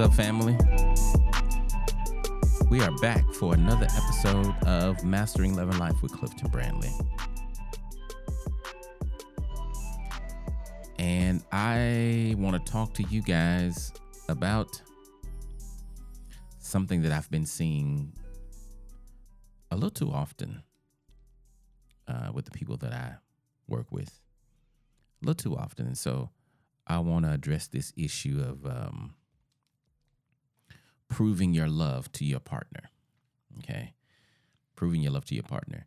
Up, family? We are back for another episode of Mastering Love and Life with Clifton Brandley. And I want to talk to you guys about something that I've been seeing a little too often uh, with the people that I work with. A little too often. And so I want to address this issue of um, proving your love to your partner. Okay. Proving your love to your partner.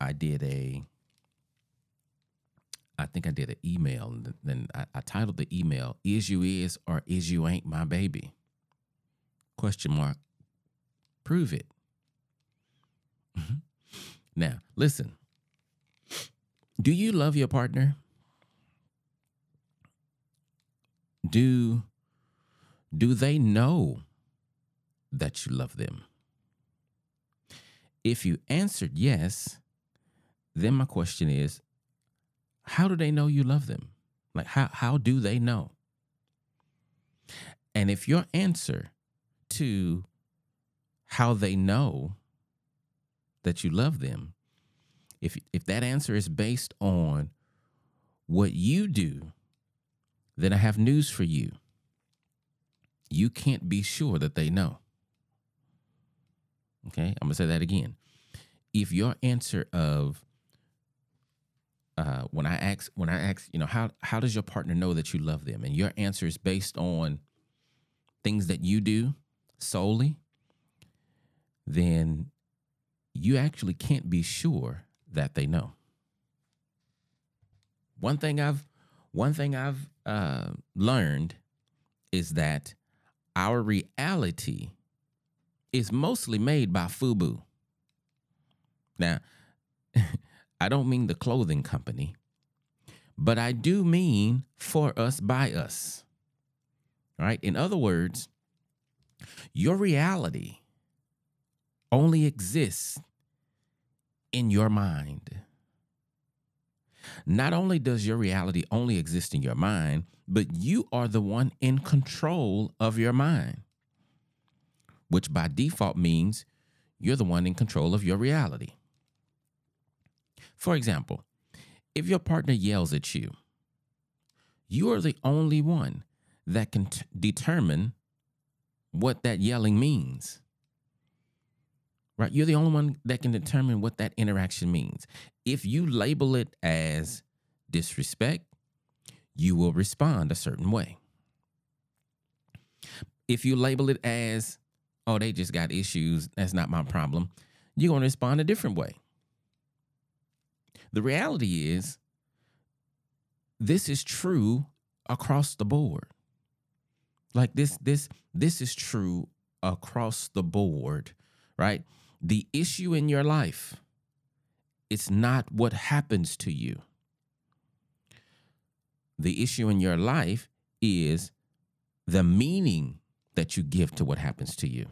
I did a, I think I did an email, and then I, I titled the email, Is You Is or Is You Ain't My Baby? Question mark. Prove it. Mm-hmm. now, listen. Do you love your partner? Do do they know that you love them? If you answered yes, then my question is how do they know you love them? Like how how do they know? And if your answer to how they know that you love them, if if that answer is based on what you do, then I have news for you. You can't be sure that they know. Okay, I'm gonna say that again. If your answer of uh, when I ask when I ask, you know, how how does your partner know that you love them? And your answer is based on things that you do solely, then you actually can't be sure that they know. One thing I've one thing I've uh, learned is that our reality is mostly made by FUBU. Now, I don't mean the clothing company, but I do mean for us by us. Right? In other words, your reality only exists in your mind. Not only does your reality only exist in your mind, but you are the one in control of your mind, which by default means you're the one in control of your reality. For example, if your partner yells at you, you are the only one that can t- determine what that yelling means. Right? You're the only one that can determine what that interaction means. If you label it as disrespect, you will respond a certain way. If you label it as, oh, they just got issues, that's not my problem, you're going to respond a different way. The reality is, this is true across the board. Like this, this, this is true across the board, right? The issue in your life, it's not what happens to you. The issue in your life is the meaning that you give to what happens to you.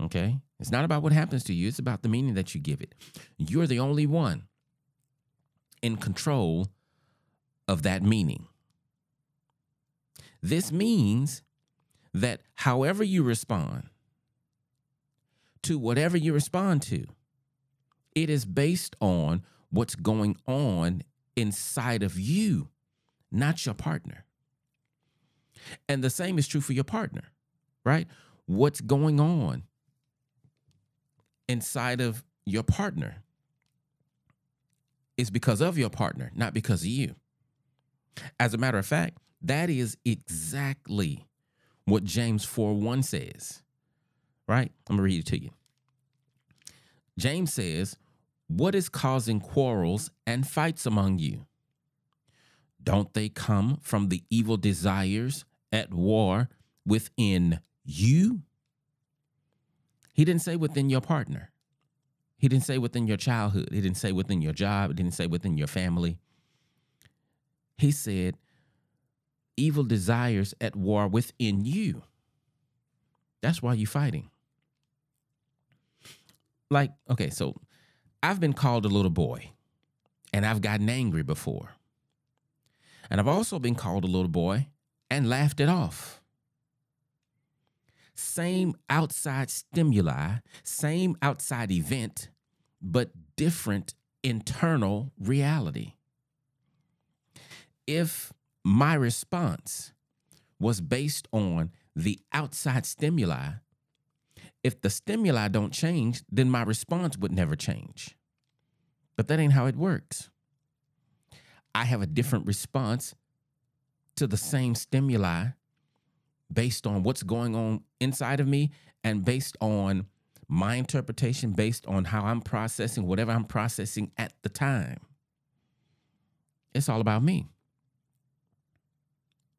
Okay? It's not about what happens to you, it's about the meaning that you give it. You're the only one in control of that meaning. This means that however you respond to whatever you respond to, it is based on what's going on inside of you, not your partner. And the same is true for your partner, right? What's going on inside of your partner is because of your partner, not because of you. As a matter of fact, that is exactly what James 4 1 says, right? I'm going to read it to you. James says, What is causing quarrels and fights among you? Don't they come from the evil desires at war within you? He didn't say within your partner. He didn't say within your childhood. He didn't say within your job. He didn't say within your family. He said evil desires at war within you. That's why you're fighting. Like, okay, so I've been called a little boy and I've gotten angry before. And I've also been called a little boy and laughed it off. Same outside stimuli, same outside event, but different internal reality. If my response was based on the outside stimuli, if the stimuli don't change, then my response would never change. But that ain't how it works. I have a different response to the same stimuli based on what's going on inside of me and based on my interpretation, based on how I'm processing whatever I'm processing at the time. It's all about me.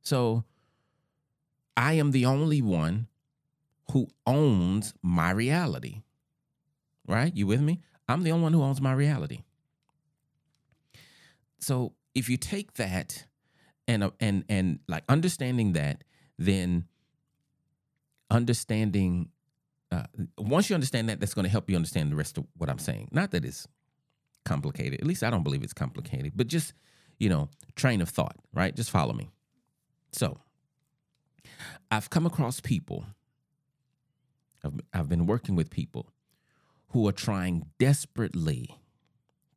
So I am the only one who owns my reality. Right? You with me? I'm the only one who owns my reality. So if you take that and and and like understanding that, then understanding uh, once you understand that, that's going to help you understand the rest of what I'm saying. Not that it's complicated. At least I don't believe it's complicated, but just you know, train of thought, right? Just follow me. So, I've come across people. I've, I've been working with people who are trying desperately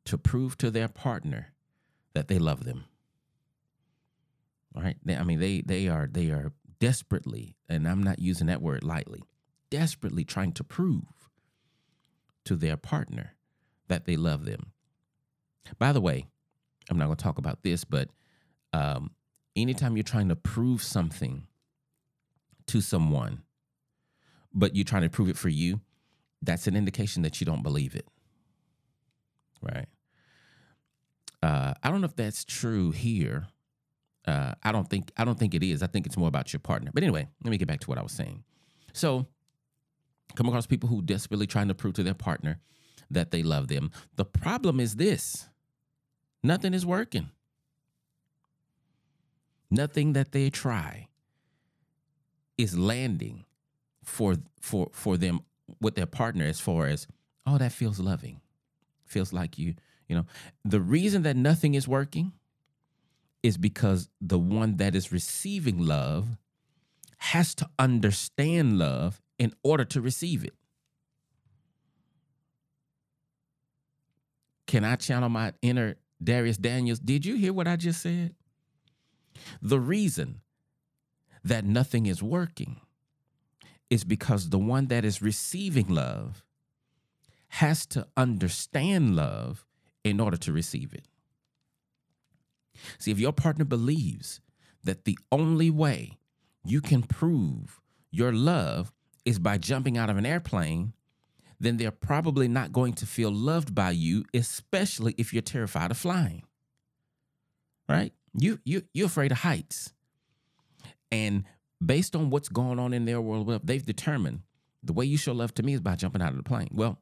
to prove to their partner that they love them. Right? I mean, they they are they are desperately, and I'm not using that word lightly, desperately trying to prove to their partner that they love them. By the way, I'm not going to talk about this, but um, anytime you're trying to prove something to someone, but you're trying to prove it for you, that's an indication that you don't believe it. Right. Uh, I don't know if that's true here. Uh, I don't think I don't think it is. I think it's more about your partner. But anyway, let me get back to what I was saying. So, come across people who desperately trying to prove to their partner that they love them. The problem is this: nothing is working. Nothing that they try is landing for for for them with their partner as far as oh that feels loving feels like you you know, the reason that nothing is working is because the one that is receiving love has to understand love in order to receive it. Can I channel my inner Dharius Daniels? Did you hear what I just said? The reason that nothing is working is because the one that is receiving love has to understand love in order to receive it. See, if your partner believes that the only way you can prove your love is by jumping out of an airplane, then they're probably not going to feel loved by you, especially if you're terrified of flying. Right? You you you're afraid of heights. And based on what's going on in their world, they've determined the way you show love to me is by jumping out of the plane. Well,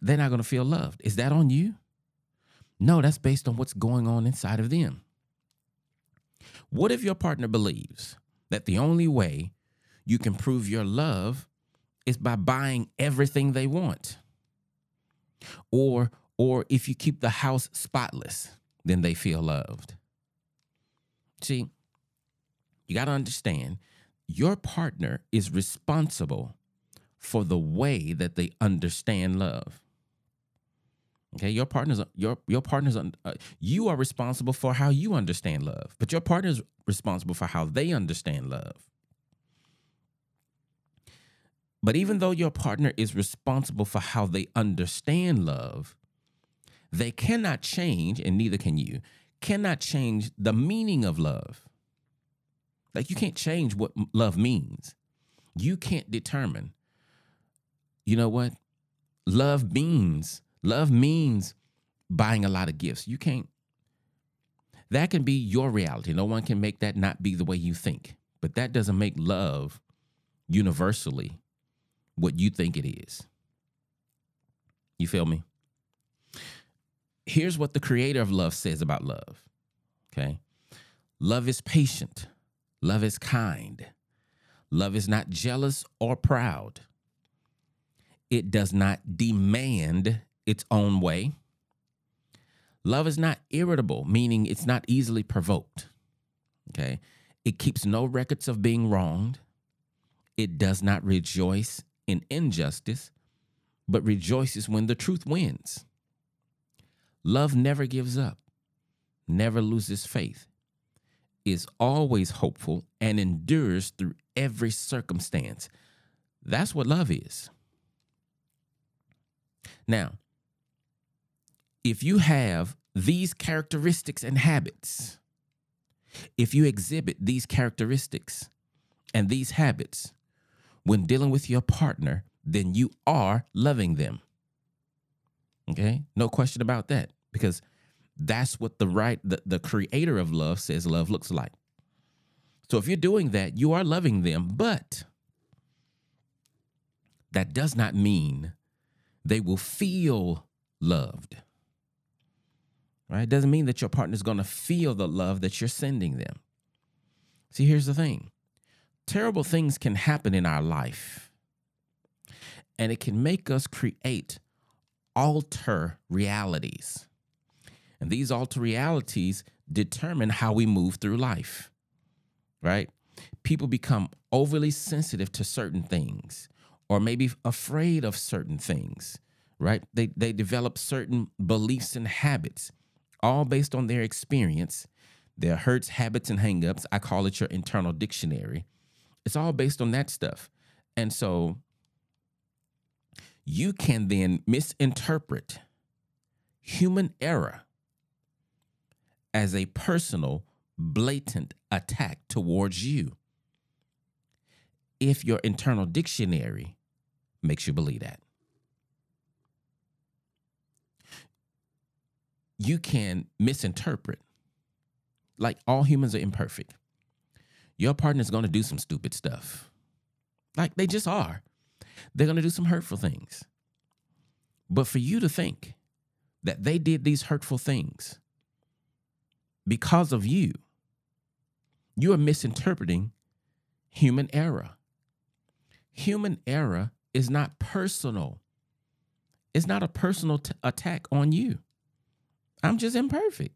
they're not going to feel loved. Is that on you? No, that's based on what's going on inside of them. What if your partner believes that the only way you can prove your love is by buying everything they want? Or or if you keep the house spotless, then they feel loved. See, you got to understand your partner is responsible for the way that they understand love. Okay, your partner's your your partner's uh, you are responsible for how you understand love, but your partner's responsible for how they understand love. But even though your partner is responsible for how they understand love, they cannot change, and neither can you, cannot change the meaning of love. Like you can't change what love means. You can't determine. You know what? Love means Love means buying a lot of gifts. You can't, that can be your reality. No one can make that not be the way you think. But that doesn't make love universally what you think it is. You feel me? Here's what the creator of love says about love. Okay. Love is patient. Love is kind. Love is not jealous or proud. It does not demand its own way. Love is not irritable, meaning it's not easily provoked. Okay. It keeps no records of being wronged. It does not rejoice in injustice, but rejoices when the truth wins. Love never gives up, never loses faith, is always hopeful, and endures through every circumstance. That's what love is. Now, if you have these characteristics and habits, if you exhibit these characteristics and these habits when dealing with your partner, then you are loving them. Okay? No question about that because that's what the right the, the creator of love says love looks like. So if you're doing that, you are loving them, but that does not mean they will feel loved. Right? It doesn't mean that your partner is going to feel the love that you're sending them. See, here's the thing terrible things can happen in our life, and it can make us create alter realities. And these alter realities determine how we move through life, right? People become overly sensitive to certain things or maybe afraid of certain things, right? They, they develop certain beliefs and habits, all based on their experience, their hurts, habits, and hangups. I call it your internal dictionary. It's all based on that stuff. And so you can then misinterpret human error as a personal, blatant attack towards you if your internal dictionary makes you believe that. You can misinterpret. Like all humans are imperfect. Your partner's going to do some stupid stuff. Like they just are. They're going to do some hurtful things. But for you to think that they did these hurtful things because of you, you are misinterpreting human error. Human error is not personal. It's not a personal t- attack on you. I'm just imperfect.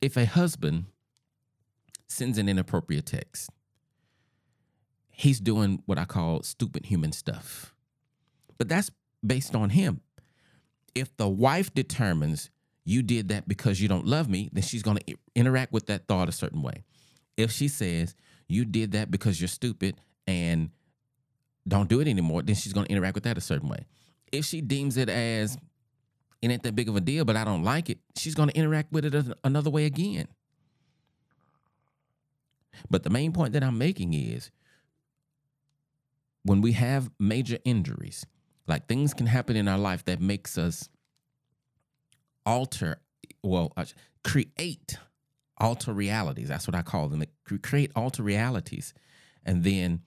If a husband sends an inappropriate text, he's doing what I call stupid human stuff. But that's based on him. If the wife determines you did that because you don't love me, then she's going to interact with that thought a certain way. If she says you did that because you're stupid and don't do it anymore, then she's going to interact with that a certain way. If she deems it as it ain't that big of a deal, but I don't like it, she's going to interact with it another way again. But the main point that I'm making is when we have major injuries, like things can happen in our life that makes us alter, well, uh, create alter realities. That's what I call them. Create alter realities. And then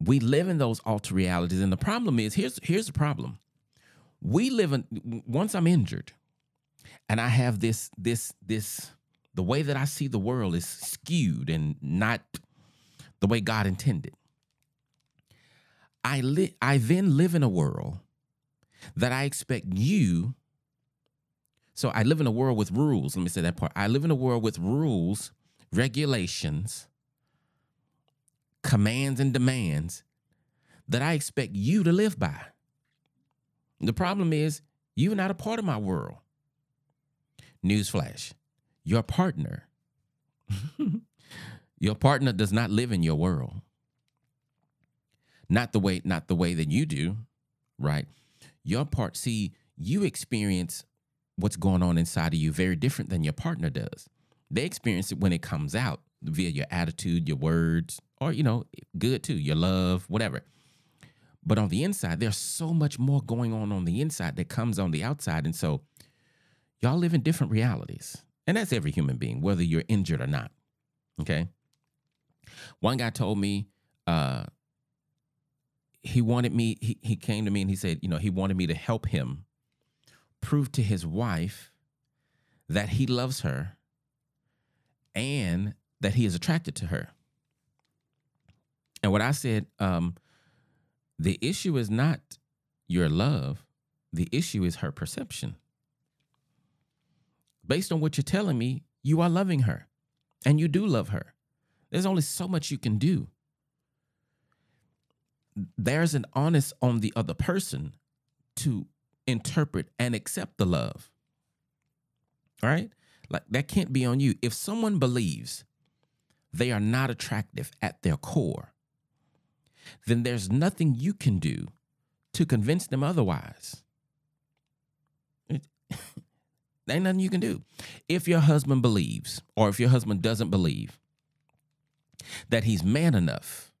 we live in those alter realities. And the problem is here's here's the problem. We live in once I'm injured and I have this this this the way that I see the world is skewed and not the way God intended. I li- I then live in a world that I expect you so I live in a world with rules. Let me say that part. I live in a world with rules, regulations, commands and demands that I expect you to live by. The problem is, you're not a part of my world. Newsflash your partner, your partner does not live in your world. Not the way, not the way that you do, right? Your part, see, you experience what's going on inside of you very different than your partner does. They experience it when it comes out via your attitude, your words, or you know, good too, your love, whatever. But on the inside, there's so much more going on on the inside that comes on the outside, and so y'all live in different realities, and that's every human being, whether you're injured or not. Okay. One guy told me uh, he wanted me. He he came to me and he said, you know, he wanted me to help him prove to his wife that he loves her and that he is attracted to her. And what I said, um, the issue is not your love, the issue is her perception. Based on what you're telling me, you are loving her and you do love her. There's only so much you can do. There's an honest on the other person to interpret and accept the love. All right? Like that can't be on you. If someone believes they are not attractive at their core, then there's nothing you can do to convince them otherwise. Ain't nothing you can do. If your husband believes, or if your husband doesn't believe that he's man enough,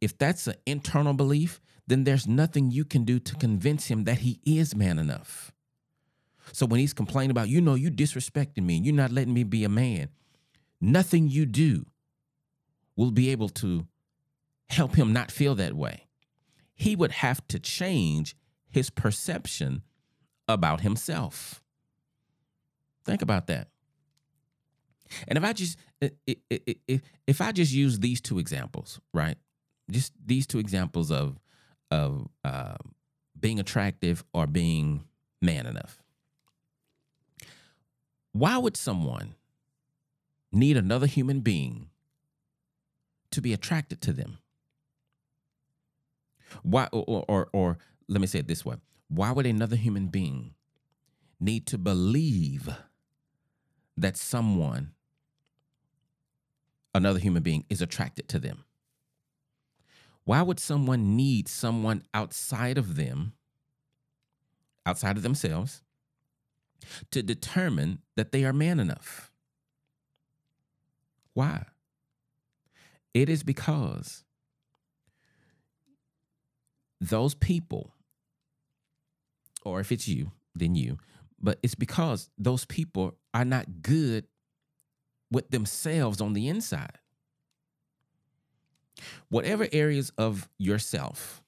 if that's an internal belief, then there's nothing you can do to convince him that he is man enough. So when he's complaining about, you know, you disrespecting me and you're not letting me be a man, nothing you do will be able to help him not feel that way. He would have to change his perception about himself. Think about that. And if I just if if I just use these two examples, right? Just these two examples of of uh, being attractive or being man enough. Why would someone need another human being to be attracted to them? Why, or, or, or let me say it this way why would another human being need to believe that someone, another human being, is attracted to them? Why would someone need someone outside of them, outside of themselves, to determine that they are man enough? Why? It is because those people, or if it's you, then you, but it's because those people are not good with themselves on the inside. Whatever areas of yourself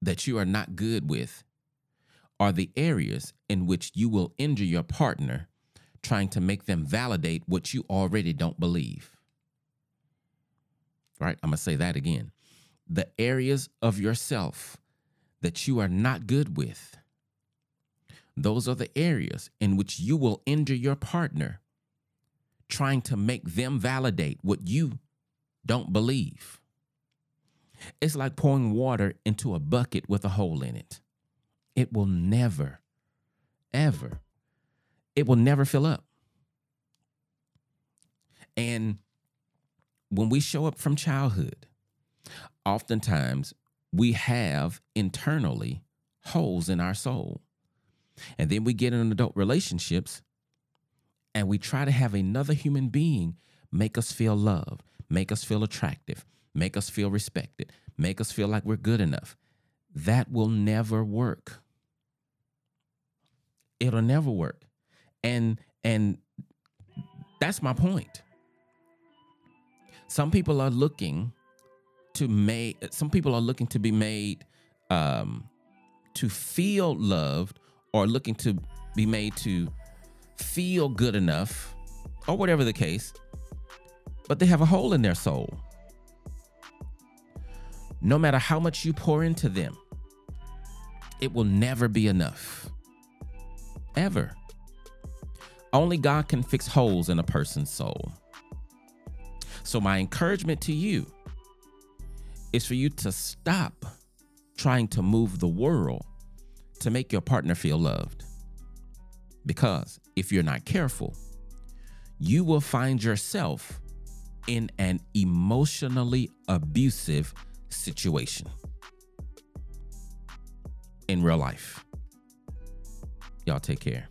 that you are not good with are the areas in which you will injure your partner trying to make them validate what you already don't believe. Right? I'm going to say that again. The areas of yourself that you are not good with, those are the areas in which you will injure your partner trying to make them validate what you don't believe. It's like pouring water into a bucket with a hole in it. It will never, ever, it will never fill up. And when we show up from childhood, oftentimes we have internally holes in our soul. And then we get in adult relationships and we try to have another human being make us feel loved, make us feel attractive, make us feel respected, make us feel like we're good enough. That will never work. It'll never work. And and that's my point. Some people are looking to make some people are looking to be made um to feel loved or looking to be made to feel good enough or whatever the case but they have a hole in their soul. No matter how much you pour into them, it will never be enough. Ever. Only God can fix holes in a person's soul. So, my encouragement to you is for you to stop trying to move the world to make your partner feel loved. Because if you're not careful, you will find yourself in an emotionally abusive situation in real life. Y'all take care.